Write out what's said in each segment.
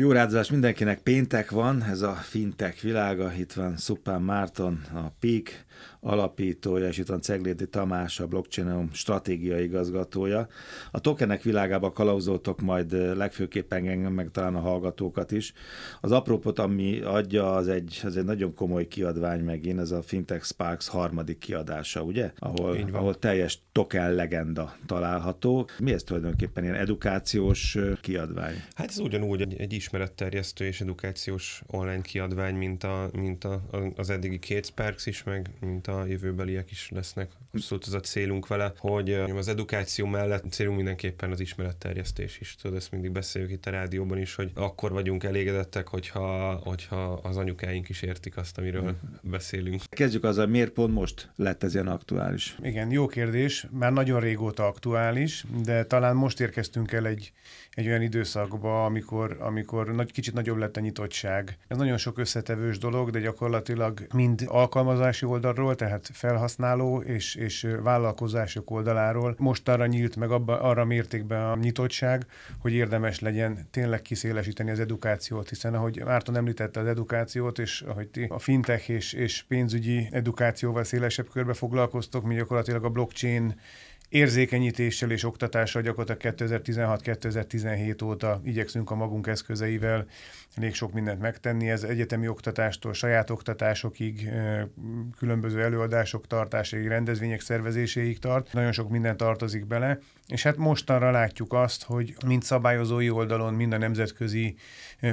Jó rádzás mindenkinek, péntek van, ez a fintech világa, itt van Szupán Márton, a PIK alapítója, és itt van Ceglédi Tamás, a blockchain stratégiai igazgatója. A tokenek világába kalauzoltok majd legfőképpen engem, meg talán a hallgatókat is. Az aprópot, ami adja, az egy, az egy nagyon komoly kiadvány megint, ez a Fintech Sparks harmadik kiadása, ugye? Ahol, ahol teljes token legenda található. Mi ez tulajdonképpen ilyen edukációs kiadvány? Hát ez ugyanúgy egy, egy ismeretterjesztő és edukációs online kiadvány, mint, a, mint a, az eddigi két Sparks is, meg mint a jövőbeliek is lesznek. Abszolút az a célunk vele, hogy az edukáció mellett célunk mindenképpen az ismeretterjesztés is. Tudod, ezt mindig beszéljük itt a rádióban is, hogy akkor vagyunk elégedettek, hogyha, hogyha az anyukáink is értik azt, amiről mm. beszélünk. Kezdjük azzal, miért pont most lett ez ilyen aktuális? Igen, jó kérdés. Már nagyon régóta aktuális, de talán most érkeztünk el egy egy olyan időszakba, amikor, amikor nagy, kicsit nagyobb lett a nyitottság. Ez nagyon sok összetevős dolog, de gyakorlatilag mind alkalmazási oldalról, tehát felhasználó és, és vállalkozások oldaláról most arra nyílt meg abba, arra mértékben a nyitottság, hogy érdemes legyen tényleg kiszélesíteni az edukációt, hiszen ahogy Márton említette az edukációt, és ahogy ti a fintech és, és pénzügyi edukációval szélesebb körbe foglalkoztok, mi gyakorlatilag a blockchain érzékenyítéssel és oktatással gyakorlatilag 2016-2017 óta igyekszünk a magunk eszközeivel elég sok mindent megtenni. Ez egyetemi oktatástól saját oktatásokig, különböző előadások tartásáig, rendezvények szervezéséig tart. Nagyon sok minden tartozik bele, és hát mostanra látjuk azt, hogy mind szabályozói oldalon, mind a nemzetközi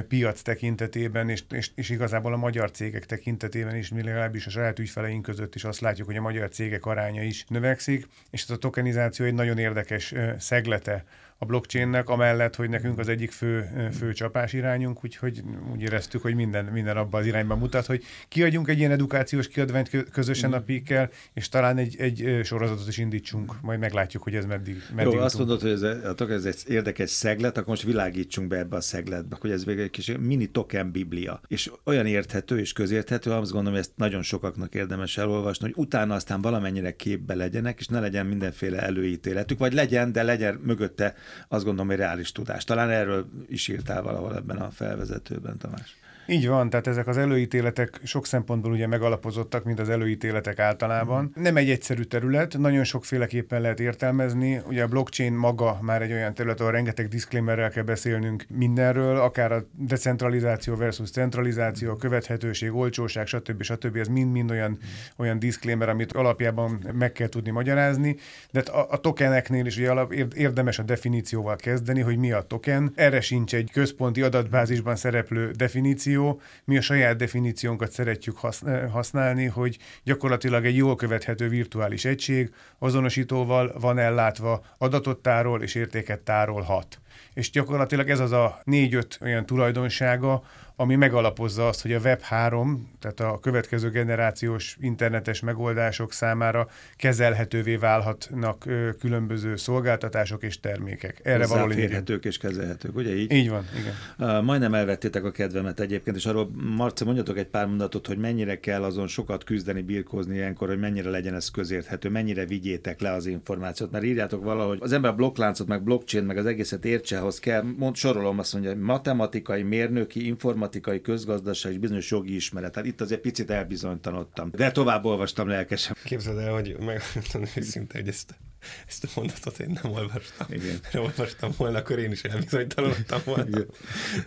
piac tekintetében, és, és, és igazából a magyar cégek tekintetében is, mi legalábbis a saját ügyfeleink között is azt látjuk, hogy a magyar cégek aránya is növekszik, és ez a tokenizáció egy nagyon érdekes szeglete a blockchainnek, amellett, hogy nekünk az egyik fő, fő csapás irányunk, úgyhogy úgy éreztük, hogy minden, minden abban az irányban mutat, hogy kiadjunk egy ilyen edukációs kiadványt közösen a pikkel, és talán egy, egy sorozatot is indítsunk, majd meglátjuk, hogy ez meddig, meddig Jó, azt mondod, hogy ez, ez egy érdekes szeglet, akkor most világítsunk be ebbe a szegletbe, hogy ez végül egy kis mini token biblia, és olyan érthető és közérthető, azt gondolom, hogy ezt nagyon sokaknak érdemes elolvasni, hogy utána aztán valamennyire képbe legyenek, és ne legyen mindenféle előítéletük, vagy legyen, de legyen mögötte azt gondolom, hogy reális tudás. Talán erről is írtál valahol ebben a felvezetőben, Tamás. Így van, tehát ezek az előítéletek sok szempontból ugye megalapozottak, mint az előítéletek általában. Mm. Nem egy egyszerű terület, nagyon sokféleképpen lehet értelmezni. Ugye a blockchain maga már egy olyan terület, ahol rengeteg disclaimerrel kell beszélnünk mindenről, akár a decentralizáció versus centralizáció, a követhetőség, olcsóság, stb. stb. Ez mind-mind olyan, mm. olyan disclaimer, amit alapjában meg kell tudni magyarázni. De a, a tokeneknél is ugye alap, érdemes a definícióval kezdeni, hogy mi a token. Erre sincs egy központi adatbázisban szereplő definíció, mi a saját definíciónkat szeretjük eh, használni, hogy gyakorlatilag egy jól követhető virtuális egység azonosítóval van ellátva, adatot tárol és értéket tárolhat. És gyakorlatilag ez az a négy-öt olyan tulajdonsága, ami megalapozza azt, hogy a Web3, tehát a következő generációs internetes megoldások számára kezelhetővé válhatnak különböző szolgáltatások és termékek. Erre való érhetők és kezelhetők, ugye így? Így van, igen. Majdnem elvettétek a kedvemet egyébként, és arról Marci, mondjatok egy pár mondatot, hogy mennyire kell azon sokat küzdeni, birkózni ilyenkor, hogy mennyire legyen ez közérthető, mennyire vigyétek le az információt, mert írjátok valahogy, az ember blokkláncot, meg blockchain, meg az egészet értse, ahhoz kell, mond, sorolom azt mondja, hogy matematikai, mérnöki, informatikai közgazdaság és bizonyos jogi ismeret. Hát itt azért picit elbizonytalanodtam. De tovább olvastam lelkesen. Képzeld el, hogy meg őszinte, hogy ezt ezt a mondatot én nem olvastam. Igen. Nem olvastam volna, akkor én is elbizonytalanodtam volna.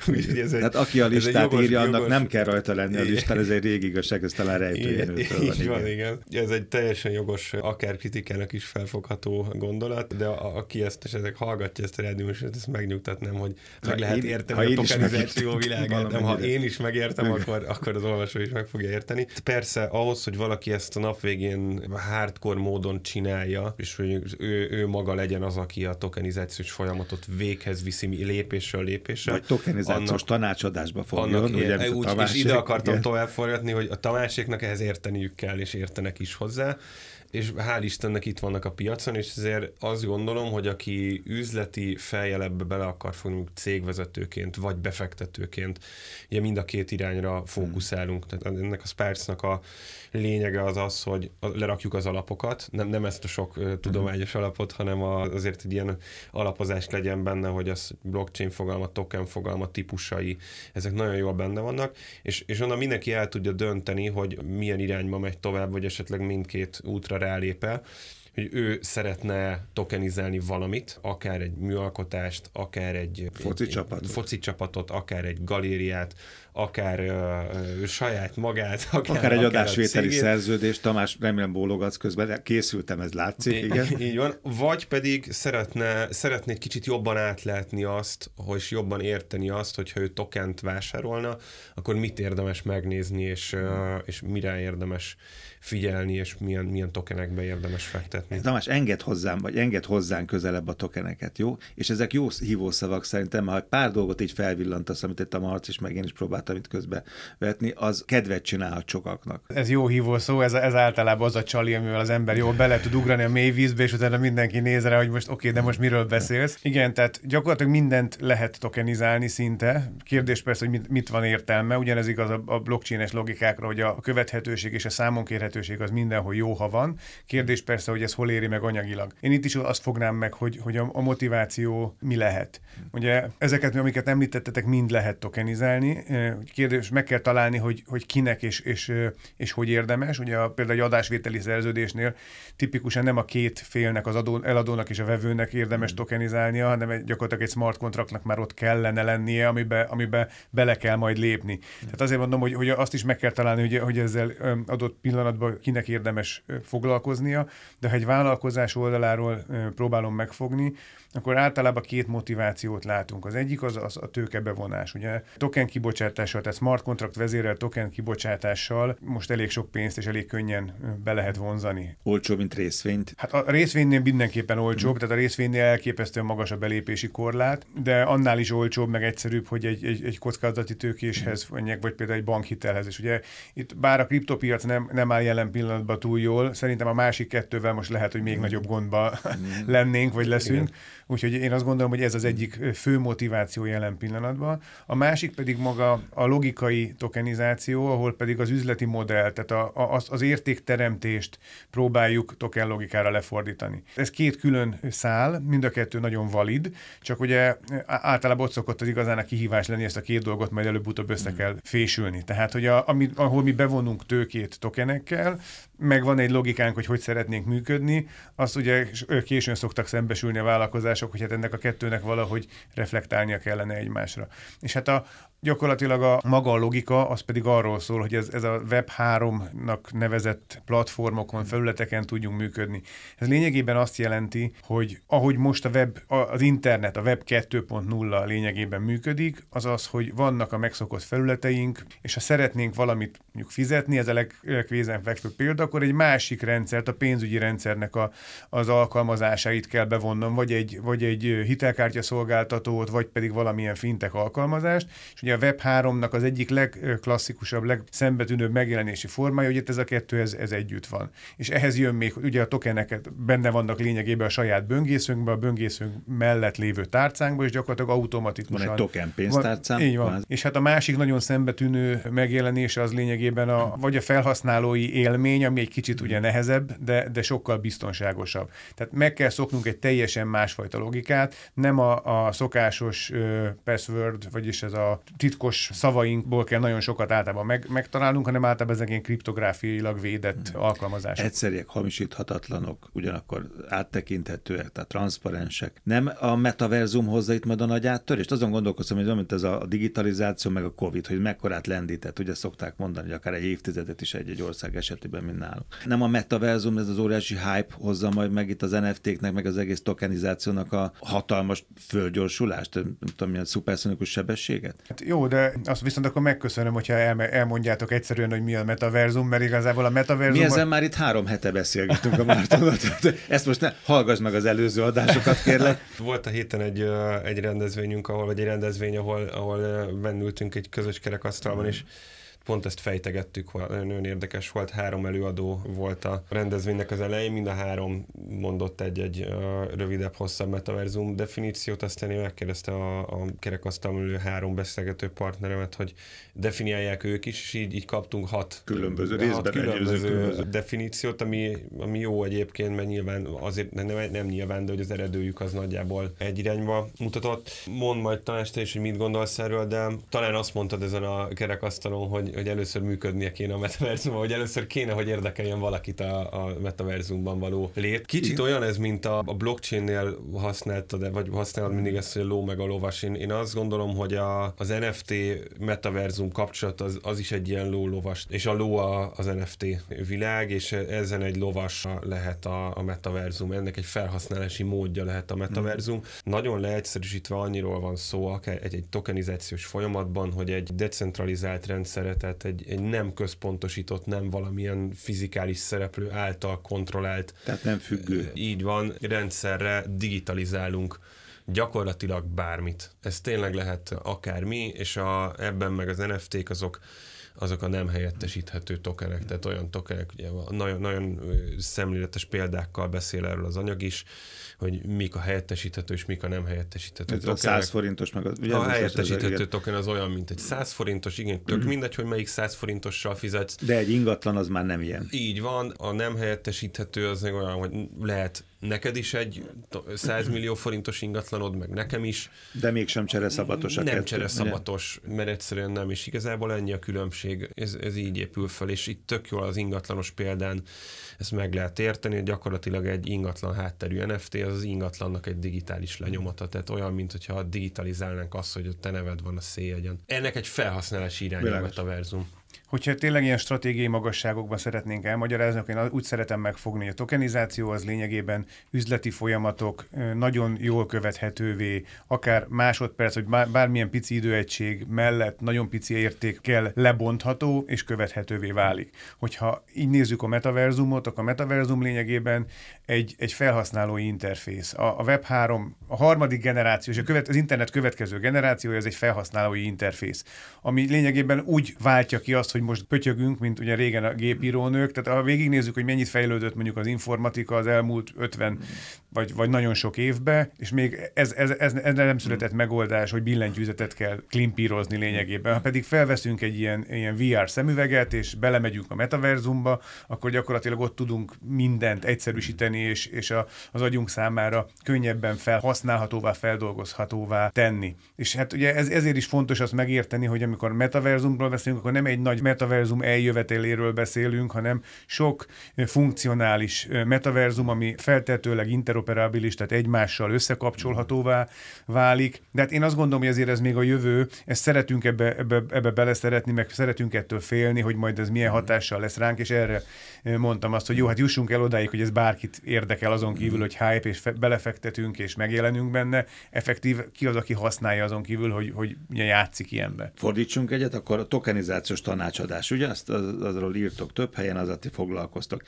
Úgyhogy ez egy, hát aki a listát jogos, írja, annak jogos... nem kell rajta lenni a listán, ez egy régi igazság, ez talán van. Így van, igen. Ez egy teljesen jogos, akár kritikának is felfogható gondolat, de a, aki ezt esetleg hallgatja ezt a rádióműsort, ezt megnyugtatnám, hogy meg ha lehet én, érteni ha a tokenizáció világát, de ha én is megértem, akkor, akkor az olvasó is meg fogja érteni. Persze ahhoz, hogy valaki ezt a nap végén hardcore módon csinálja, és hogy ő, ő maga legyen az, aki a tokenizációs folyamatot véghez viszi lépésről lépésre. Vagy tokenizációs annak, tanácsadásba fogjon. Annak, ugye, úgy, és ide akartam igen. tovább forgatni, hogy a tanácséknak ehhez érteniük kell, és értenek is hozzá és hál' Istennek itt vannak a piacon, és ezért azt gondolom, hogy aki üzleti feljelebbe bele akar fogni cégvezetőként, vagy befektetőként, ugye mind a két irányra fókuszálunk. Tehát ennek a Sparksnak a lényege az az, hogy lerakjuk az alapokat, nem, nem ezt a sok tudományos alapot, hanem azért egy ilyen alapozás legyen benne, hogy az blockchain fogalma, token fogalma típusai, ezek nagyon jól benne vannak, és, és onnan mindenki el tudja dönteni, hogy milyen irányba megy tovább, vagy esetleg mindkét útra rálépel hogy ő szeretne tokenizálni valamit, akár egy műalkotást, akár egy foci, egy, csapatot. Foci csapatot, akár egy galériát, akár uh, saját magát, akár, akár egy adásvételi szerződést, Tamás, remélem bólogatsz közben, készültem, ez látszik, I- igen. Így van, vagy pedig szeretne, szeretné kicsit jobban átlátni azt, hogy jobban érteni azt, hogyha ő tokent vásárolna, akkor mit érdemes megnézni, és, és mire érdemes figyelni, és milyen, milyen tokenekbe érdemes fektetni. Tamás, enged hozzám, vagy enged hozzánk közelebb a tokeneket, jó? És ezek jó hívószavak szerintem, ha pár dolgot így felvillantasz, amit egy a Marc is, meg én is próbáltam itt közbe vetni, az kedvet csinálhat sokaknak. Ez jó hívószó, ez, ez általában az a csali, amivel az ember jól bele tud ugrani a mély vízbe, és utána mindenki néz rá, hogy most oké, okay, de most miről beszélsz. Igen, tehát gyakorlatilag mindent lehet tokenizálni szinte. Kérdés persze, hogy mit, mit van értelme. Ugyanez igaz a, a blockchain-es logikákra, hogy a követhetőség és a számon elérhetőség az mindenhol jó, ha van. Kérdés persze, hogy ez hol éri meg anyagilag. Én itt is azt fognám meg, hogy, hogy a, a motiváció mi lehet. Ugye ezeket, amiket említettetek, mind lehet tokenizálni. Kérdés, meg kell találni, hogy, hogy kinek és, és, és hogy érdemes. Ugye a, például egy adásvételi szerződésnél tipikusan nem a két félnek, az adó, eladónak és a vevőnek érdemes tokenizálnia, hanem egy, gyakorlatilag egy smart kontraktnak már ott kellene lennie, amibe, amibe bele kell majd lépni. Tehát azért mondom, hogy, hogy azt is meg kell találni, hogy, hogy ezzel adott pillanatban kapcsolatban kinek érdemes foglalkoznia, de ha egy vállalkozás oldaláról próbálom megfogni, akkor általában két motivációt látunk. Az egyik az, az a tőkebevonás. Ugye token kibocsátással, tehát smart contract vezérel token kibocsátással most elég sok pénzt és elég könnyen be lehet vonzani. Olcsó, mint részvényt? Hát a részvénynél mindenképpen olcsóbb, tehát a részvénynél elképesztően magas a belépési korlát, de annál is olcsóbb, meg egyszerűbb, hogy egy, egy, egy kockázati tőkéshez, vagy például egy bankhitelhez. És ugye itt bár a kriptopiac nem, nem áll jelen pillanatban túl jól, szerintem a másik kettővel most lehet, hogy még mm. nagyobb gondba mm. lennénk, vagy leszünk. Igen Úgyhogy én azt gondolom, hogy ez az egyik fő motiváció jelen pillanatban. A másik pedig maga a logikai tokenizáció, ahol pedig az üzleti modell, tehát a, a, az, az értékteremtést próbáljuk token logikára lefordítani. Ez két külön szál, mind a kettő nagyon valid, csak ugye általában ott szokott az igazán a kihívás lenni, ezt a két dolgot majd előbb-utóbb össze kell fésülni. Tehát, hogy a, ami, ahol mi bevonunk tőkét tokenekkel, meg van egy logikánk, hogy hogy szeretnénk működni, azt ugye későn szoktak szembesülni a vállalkozások, hogy hát ennek a kettőnek valahogy reflektálnia kellene egymásra. És hát a, Gyakorlatilag a maga a logika az pedig arról szól, hogy ez, ez a Web3-nak nevezett platformokon, felületeken tudjunk működni. Ez lényegében azt jelenti, hogy ahogy most a web, az internet, a web 2.0 lényegében működik, az az, hogy vannak a megszokott felületeink, és ha szeretnénk valamit mondjuk fizetni, ez a legkézenfekvőbb példa, akkor egy másik rendszert, a pénzügyi rendszernek a, az alkalmazásait kell bevonnom, vagy egy, vagy egy hitelkártya szolgáltatót, vagy pedig valamilyen fintek alkalmazást, és ugye a Web3-nak az egyik legklasszikusabb, legszembetűnőbb megjelenési formája, hogy itt ez a kettő, ez, ez együtt van. És ehhez jön még, ugye a tokeneket benne vannak lényegében a saját böngészőnkben, a böngészőnk mellett lévő tárcánkban, és gyakorlatilag automatikusan. Van egy token pénztárcám. Így van. van. És hát a másik nagyon szembetűnő megjelenése az lényegében a, vagy a felhasználói élmény, ami egy kicsit ugye nehezebb, de, de sokkal biztonságosabb. Tehát meg kell szoknunk egy teljesen másfajta logikát, nem a, a szokásos password, vagyis ez a titkos szavainkból kell nagyon sokat általában meg, megtalálnunk, hanem általában ezek ilyen kriptográfiailag védett hmm. alkalmazások. Egyszerűek, hamisíthatatlanok, ugyanakkor áttekinthetőek, tehát transzparensek. Nem a metaverzum hozza itt majd a nagy áttörést? Azon gondolkozom, hogy mint ez a digitalizáció, meg a Covid, hogy mekkorát lendített, ugye szokták mondani, hogy akár egy évtizedet is egy-egy ország esetében, mint nálunk. Nem a metaverzum, ez az óriási hype hozza majd meg itt az NFT-knek, meg az egész tokenizációnak a hatalmas földgyorsulást, nem tudom, milyen szuperszonikus sebességet? Hát jó, de azt viszont akkor megköszönöm, hogyha el, elmondjátok egyszerűen, hogy mi a metaverzum, mert igazából a metaverzum... Mi ezen már itt három hete beszélgetünk a Mártonat. Ezt most ne hallgass meg az előző adásokat, kérlek. Volt a héten egy, egy rendezvényünk, ahol, vagy egy rendezvény, ahol, ahol bennültünk egy közös kerekasztalban, és pont ezt fejtegettük, nagyon érdekes volt, három előadó volt a rendezvénynek az elején, mind a három mondott egy-egy rövidebb, hosszabb metaverzum definíciót, aztán én megkérdezte a, a kerekasztalon ülő három beszélgető partneremet, hogy definiálják ők is, és így, így kaptunk hat különböző, részben hat különböző, különböző definíciót, ami, ami jó egyébként, mert nyilván azért nem, nem nyilván, de hogy az eredőjük az nagyjából egy irányba mutatott. Mond majd Tamás te is, hogy mit gondolsz erről, de talán azt mondtad ezen a kerekasztalon, hogy, hogy először működnie kéne a metaverzumban, hogy először kéne, hogy érdekeljen valakit a, a metaverzumban való lét. Kicsit Igen. olyan ez, mint a, a blockchain-nél használtad, vagy használod mindig ezt, hogy a ló meg a lovas. Én, én azt gondolom, hogy a, az NFT metaverzum kapcsolat az, az is egy ilyen ló lovas, és a ló a, az NFT világ, és ezen egy lovas lehet a, a metaverzum, ennek egy felhasználási módja lehet a metaverzum. Mm. Nagyon leegyszerűsítve annyiról van szó, akár egy, egy tokenizációs folyamatban, hogy egy decentralizált rendszeret, tehát egy, egy nem központosított, nem valamilyen fizikális szereplő által kontrollált. Tehát nem függő. Így van, rendszerre digitalizálunk gyakorlatilag bármit. Ez tényleg lehet akármi, és a, ebben meg az NFT-k azok azok a nem helyettesíthető tokenek, tehát olyan tokenek, ugye nagyon, nagyon szemléletes példákkal beszél erről az anyag is, hogy mik a helyettesíthető és mik a nem helyettesíthető Ez tokenek. A 100 forintos meg az, ugye A helyettesíthető token az olyan, mint egy 100 forintos, igen, tök mm. mindegy, hogy melyik 100 forintossal fizetsz. De egy ingatlan az már nem ilyen. Így van, a nem helyettesíthető az olyan, hogy lehet neked is egy 100 millió forintos ingatlanod, meg nekem is. De mégsem csereszabatos a Nem csereszabatos, mert egyszerűen nem, és igazából ennyi a különbség, ez, ez így épül fel, és itt tök jól az ingatlanos példán ezt meg lehet érteni, hogy gyakorlatilag egy ingatlan hátterű NFT az az ingatlannak egy digitális lenyomata, tehát olyan, mint hogyha digitalizálnánk azt, hogy a te neved van a széjegyen. Ennek egy felhasználási irány a metaverzum. Hogyha tényleg ilyen stratégiai magasságokban szeretnénk elmagyarázni, akkor én úgy szeretem megfogni, hogy a tokenizáció az lényegében üzleti folyamatok nagyon jól követhetővé, akár másodperc, vagy bármilyen pici időegység mellett nagyon pici értékkel lebontható és követhetővé válik. Hogyha így nézzük a metaverzumot, akkor a metaverzum lényegében egy, egy felhasználói interfész. A, a Web3, a harmadik generáció, és a követ, az internet következő generációja, ez egy felhasználói interfész, ami lényegében úgy váltja ki azt, hogy most pötyögünk, mint ugye régen a gépírónők, tehát ha végignézzük, hogy mennyit fejlődött mondjuk az informatika az elmúlt 50 vagy, vagy nagyon sok évbe, és még ez, ez, ez, ez nem született megoldás, hogy billentyűzetet kell klimpírozni lényegében. Ha pedig felveszünk egy ilyen, ilyen VR szemüveget, és belemegyünk a metaverzumba, akkor gyakorlatilag ott tudunk mindent egyszerűsíteni, és, és a, az agyunk számára könnyebben felhasználhatóvá, feldolgozhatóvá tenni. És hát ugye ez, ezért is fontos azt megérteni, hogy amikor metaverzumról beszélünk, akkor nem egy nagy metaverzum eljöveteléről beszélünk, hanem sok funkcionális metaverzum, ami feltetőleg interoperabilis, tehát egymással összekapcsolhatóvá válik. De hát én azt gondolom, hogy ezért ez még a jövő, ezt szeretünk ebbe, ebbe, ebbe beleszeretni, meg szeretünk ettől félni, hogy majd ez milyen hatással lesz ránk, és erre mondtam azt, hogy jó, hát jussunk el odáig, hogy ez bárkit érdekel azon kívül, hogy hype, és fe, belefektetünk, és megjelenünk benne. Effektív ki az, aki használja azon kívül, hogy, hogy játszik ilyenbe. Fordítsunk egyet, akkor a tokenizációs tanácsadás, ugye? Azt az, azról írtok több helyen, az, ti foglalkoztok.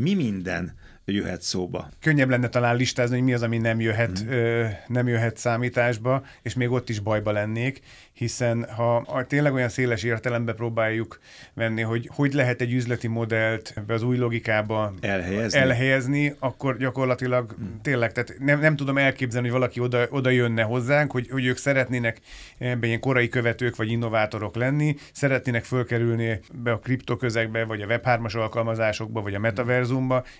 Mi minden jöhet szóba. Könnyebb lenne talán listázni, hogy mi az, ami nem jöhet, mm. ö, nem jöhet számításba, és még ott is bajba lennék, hiszen ha tényleg olyan széles értelembe próbáljuk venni, hogy hogy lehet egy üzleti modellt ebbe az új logikába elhelyezni, elhelyezni akkor gyakorlatilag mm. tényleg, tehát nem, nem tudom elképzelni, hogy valaki oda, oda jönne hozzánk, hogy, hogy ők szeretnének ebben ilyen korai követők vagy innovátorok lenni, szeretnének fölkerülni be a kriptoközegbe, vagy a Web3-as alkalmazásokba, vagy a metaverzumba,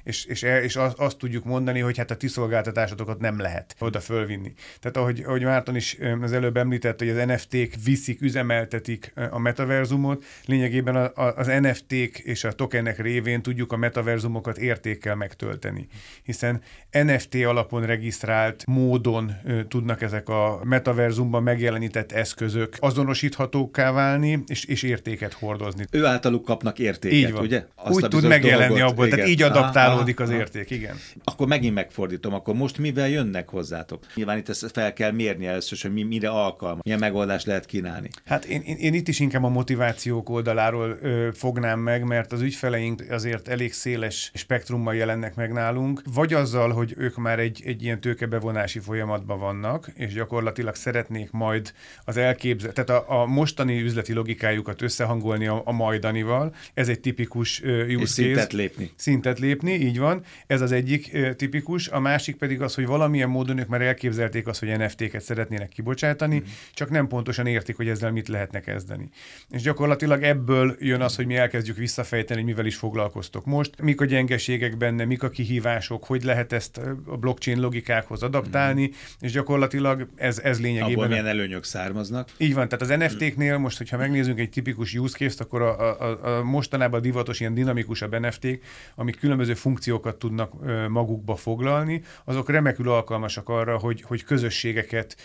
és, és el, és azt, azt tudjuk mondani, hogy hát a ti szolgáltatásotokat nem lehet oda fölvinni. Tehát ahogy, ahogy Márton is az előbb említette, hogy az NFT-k viszik, üzemeltetik a metaverzumot, lényegében az NFT-k és a tokenek révén tudjuk a metaverzumokat értékkel megtölteni. Hiszen NFT alapon regisztrált módon tudnak ezek a metaverzumban megjelenített eszközök azonosíthatóká válni, és, és értéket hordozni. Ő általuk kapnak értéket, így van. ugye? Azt Úgy tud megjelenni dolgot, abból, igen. tehát így adaptálódik az érték, igen. Akkor megint megfordítom, akkor most mivel jönnek hozzátok? Nyilván itt ezt fel kell mérni először, hogy mi, mire alkalmas, milyen megoldást lehet kínálni. Hát én, én, én itt is inkább a motivációk oldaláról ö, fognám meg, mert az ügyfeleink azért elég széles spektrummal jelennek meg nálunk, vagy azzal, hogy ők már egy, egy ilyen tőkebevonási folyamatban vannak, és gyakorlatilag szeretnék majd az elképzel, tehát a, a mostani üzleti logikájukat összehangolni a, a majdanival. Ez egy tipikus uh, use és szintet lépni. Szintet lépni, így van. Ez az egyik tipikus. A másik pedig az, hogy valamilyen módon ők már elképzelték azt, hogy NFT-ket szeretnének kibocsátani, mm. csak nem pontosan értik, hogy ezzel mit lehetne kezdeni. És gyakorlatilag ebből jön az, hogy mi elkezdjük visszafejteni, hogy mivel is foglalkoztok most, mik a gyengeségek benne, mik a kihívások, hogy lehet ezt a blockchain logikákhoz adaptálni, mm. és gyakorlatilag ez, ez lényegében... Abból milyen előnyök származnak. Így van, tehát az NFT-knél most, hogyha megnézzünk egy tipikus use case-t, akkor a, a, a mostanában divatos ilyen dinamikusabb NFT-k, amik különböző funkciókat tudnak magukba foglalni, azok remekül alkalmasak arra, hogy, hogy közösségeket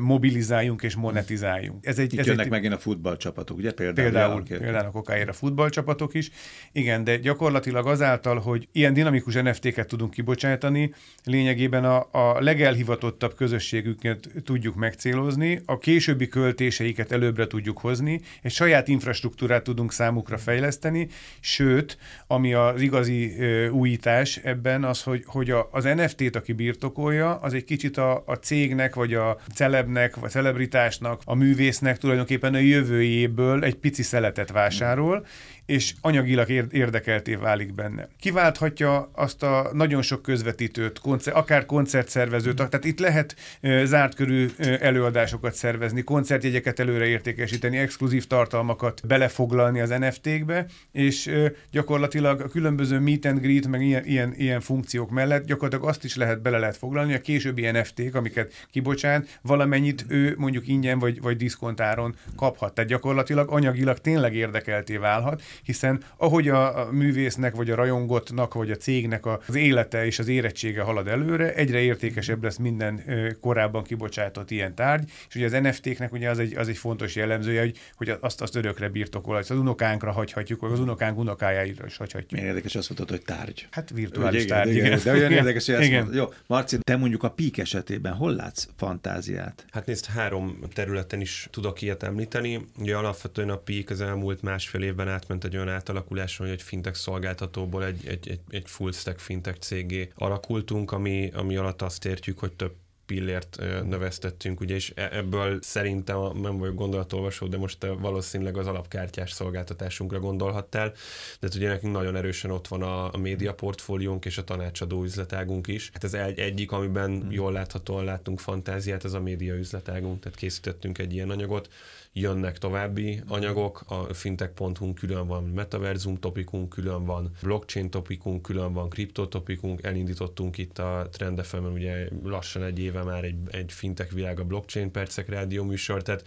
mobilizáljunk és monetizáljunk. Ez egy, Itt ez jönnek egy, megint a futballcsapatok, ugye? Például, például, például a kokáért a futballcsapatok is. Igen, de gyakorlatilag azáltal, hogy ilyen dinamikus NFT-ket tudunk kibocsátani, lényegében a, a legelhivatottabb közösségüket tudjuk megcélozni, a későbbi költéseiket előbbre tudjuk hozni, és saját infrastruktúrát tudunk számukra fejleszteni, sőt, ami az igazi újítás ebben az, hogy, hogy a, az NFT-t, aki birtokolja, az egy kicsit a, a cégnek, vagy a celebnek, vagy a celebritásnak, a művésznek tulajdonképpen a jövőjéből egy pici szeletet vásárol, és anyagilag érdekelté válik benne. Kiválthatja azt a nagyon sok közvetítőt, koncer, akár koncertszervezőt, tehát itt lehet zárt körű előadásokat szervezni, koncertjegyeket előre értékesíteni, exkluzív tartalmakat belefoglalni az NFT-kbe, és gyakorlatilag a különböző meet and greet, meg ilyen, ilyen, ilyen funkciók mellett gyakorlatilag azt is lehet bele lehet foglalni, a későbbi NFT-k, amiket kibocsát, valamennyit ő mondjuk ingyen vagy, vagy diszkontáron kaphat. Tehát gyakorlatilag anyagilag tényleg érdekelté válhat, hiszen ahogy a, a művésznek, vagy a rajongottnak, vagy a cégnek az élete és az érettsége halad előre, egyre értékesebb lesz minden korábban kibocsátott ilyen tárgy, és ugye az NFT-knek ugye az egy, az egy fontos jellemzője, hogy, hogy azt, azt örökre birtokol, az unokánkra hagyhatjuk, vagy az unokánk unokájára is hagyhatjuk. Milyen érdekes azt mondtad, hogy tárgy. Hát virtuális igen, tárgy. Igen, igen. De olyan érdekes, hogy ezt igen. Mondod. Jó, Marci, te mondjuk a pík esetében hol látsz fantáziát? Hát nézd, három területen is tudok ilyet említeni. Ugye alapvetően a pík az elmúlt másfél évben átment egy olyan átalakuláson, hogy egy fintech szolgáltatóból egy, egy, egy, egy full stack fintech cégé alakultunk, ami, ami alatt azt értjük, hogy több pillért növesztettünk, ugye, és e, ebből szerintem, nem vagyok gondolatolvasó, de most valószínűleg az alapkártyás szolgáltatásunkra gondolhattál, de hát ugye nekünk nagyon erősen ott van a, a média portfóliónk és a tanácsadó üzletágunk is. Hát ez egy, egyik, amiben hmm. jól láthatóan láttunk fantáziát, ez a média üzletágunk, tehát készítettünk egy ilyen anyagot, jönnek további anyagok, a fintech.hu külön van metaverzum topikunk, külön van blockchain topikunk, külön van kripto topikunk, elindítottunk itt a Trend ugye lassan egy éve már egy, egy fintech világ a blockchain percek rádió műsor, tehát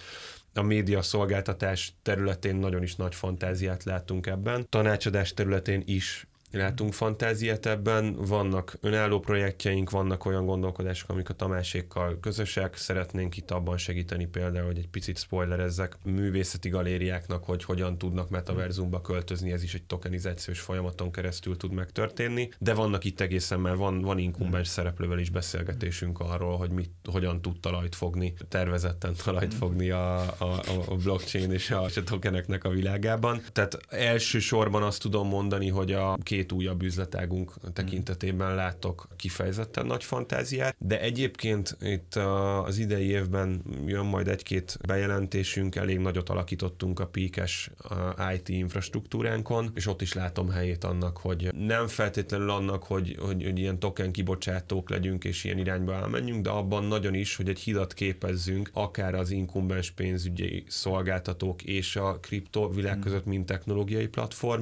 a média szolgáltatás területén nagyon is nagy fantáziát látunk ebben. Tanácsadás területén is látunk fantáziát ebben, vannak önálló projektjeink, vannak olyan gondolkodások, amik a Tamásékkal közösek, szeretnénk itt abban segíteni például, hogy egy picit spoilerezzek művészeti galériáknak, hogy hogyan tudnak metaverzumba költözni, ez is egy tokenizációs folyamaton keresztül tud megtörténni, de vannak itt egészen már van, van inkumbens szereplővel is beszélgetésünk arról, hogy mit, hogyan tud talajt fogni, tervezetten talajt fogni a, a, a blockchain és a, a tokeneknek a világában. Tehát elsősorban azt tudom mondani, hogy a két két újabb üzletágunk tekintetében látok kifejezetten nagy fantáziát, de egyébként itt az idei évben jön majd egy-két bejelentésünk, elég nagyot alakítottunk a píkes IT infrastruktúránkon, és ott is látom helyét annak, hogy nem feltétlenül annak, hogy, hogy, hogy ilyen token kibocsátók legyünk és ilyen irányba elmenjünk, de abban nagyon is, hogy egy hidat képezzünk akár az inkumbens pénzügyi szolgáltatók és a kripto világ között, mint technológiai platform,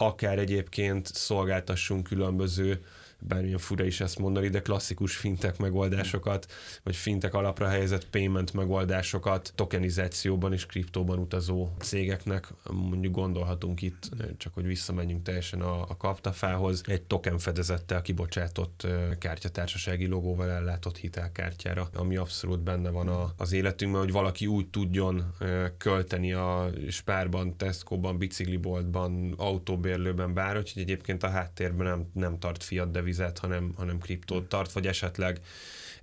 akár egyébként szolgáltassunk különböző bármilyen fura is ezt mondani, de klasszikus fintek megoldásokat, vagy fintek alapra helyezett payment megoldásokat tokenizációban és kriptóban utazó cégeknek, mondjuk gondolhatunk itt, csak hogy visszamenjünk teljesen a, a kaptafához, egy token fedezettel kibocsátott kártyatársasági logóval ellátott hitelkártyára, ami abszolút benne van a, az életünkben, hogy valaki úgy tudjon költeni a spárban, Tesco-ban, bicikliboltban, autóbérlőben, bárhogy, hogy egyébként a háttérben nem, nem tart fiat devizet, hanem, hanem kriptót tart, vagy esetleg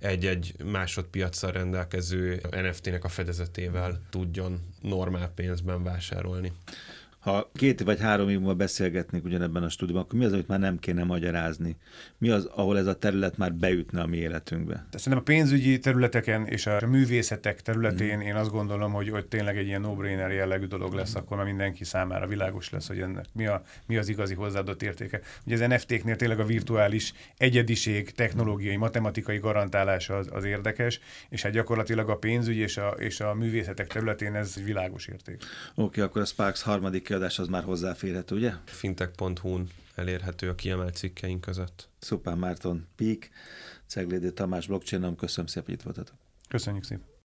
egy-egy másodpiacsal rendelkező NFT-nek a fedezetével tudjon normál pénzben vásárolni ha két vagy három év múlva beszélgetnék ugyanebben a stúdióban, akkor mi az, amit már nem kéne magyarázni? Mi az, ahol ez a terület már beütne a mi életünkbe? Szerintem a pénzügyi területeken és a művészetek területén mm. én azt gondolom, hogy, hogy tényleg egy ilyen no-brainer jellegű dolog lesz, mm. akkor már mindenki számára világos lesz, hogy ennek mi, a, mi az igazi hozzáadott értéke. Ugye az NFT-knél tényleg a virtuális egyediség, technológiai, matematikai garantálása az, az érdekes, és hát gyakorlatilag a pénzügy és a, és a művészetek területén ez világos érték. Oké, okay, akkor a Sparks harmadik kiadás az már hozzáférhető, ugye? fintech.hu-n elérhető a kiemelt cikkeink között. Szupán Márton Pík, Ceglédi Tamás blockchain köszönöm szépen, hogy itt voltatok. Köszönjük szépen.